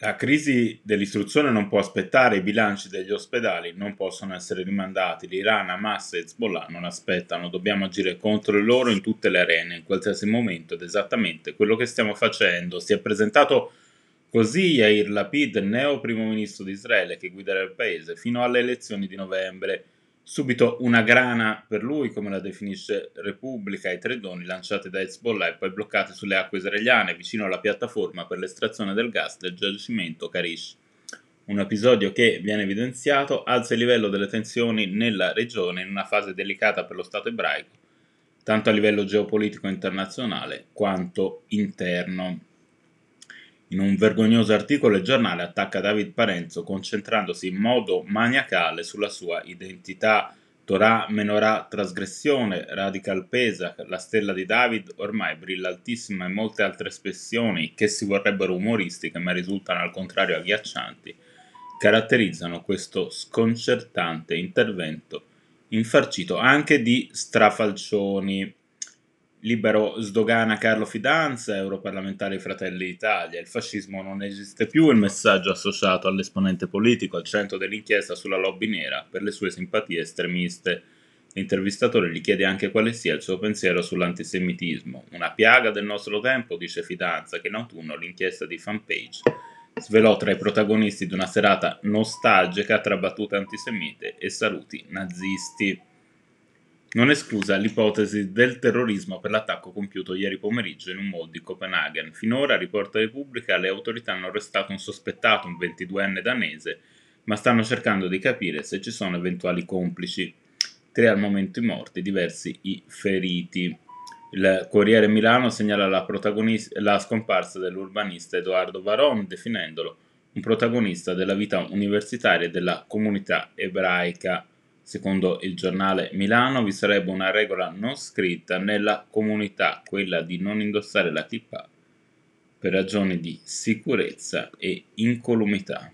La crisi dell'istruzione non può aspettare, i bilanci degli ospedali non possono essere rimandati, l'Iran, Hamas e Hezbollah non aspettano, dobbiamo agire contro loro in tutte le arene, in qualsiasi momento ed esattamente quello che stiamo facendo. Si è presentato così Yair Lapid, neo primo ministro di Israele che guiderà il paese fino alle elezioni di novembre. Subito una grana per lui, come la definisce Repubblica, i tre doni lanciati da Hezbollah e poi bloccati sulle acque israeliane vicino alla piattaforma per l'estrazione del gas del giacimento Karish. Un episodio che, viene evidenziato, alza il livello delle tensioni nella regione in una fase delicata per lo Stato ebraico, tanto a livello geopolitico internazionale quanto interno. In un vergognoso articolo il giornale attacca David Parenzo concentrandosi in modo maniacale sulla sua identità. Torah, Menorah, trasgressione, Radical Pesach, la stella di David ormai brilla altissima e molte altre espressioni che si vorrebbero umoristiche ma risultano al contrario agghiaccianti, caratterizzano questo sconcertante intervento infarcito anche di strafalcioni. Libero sdogana Carlo Fidanza, europarlamentare Fratelli d'Italia. Il fascismo non esiste più, il messaggio associato all'esponente politico al centro dell'inchiesta sulla lobby nera per le sue simpatie estremiste. L'intervistatore gli chiede anche quale sia il suo pensiero sull'antisemitismo. Una piaga del nostro tempo, dice Fidanza, che in autunno l'inchiesta di fanpage svelò tra i protagonisti di una serata nostalgica tra battute antisemite e saluti nazisti non esclusa l'ipotesi del terrorismo per l'attacco compiuto ieri pomeriggio in un mall di Copenaghen. Finora, riporta Repubblica, le autorità hanno arrestato un sospettato, un 22enne danese, ma stanno cercando di capire se ci sono eventuali complici. Tre al momento i morti, diversi i feriti. Il Corriere Milano segnala la, la scomparsa dell'urbanista Edoardo Varon, definendolo un protagonista della vita universitaria e della comunità ebraica. Secondo il giornale Milano vi sarebbe una regola non scritta nella comunità, quella di non indossare la tippa per ragioni di sicurezza e incolumità.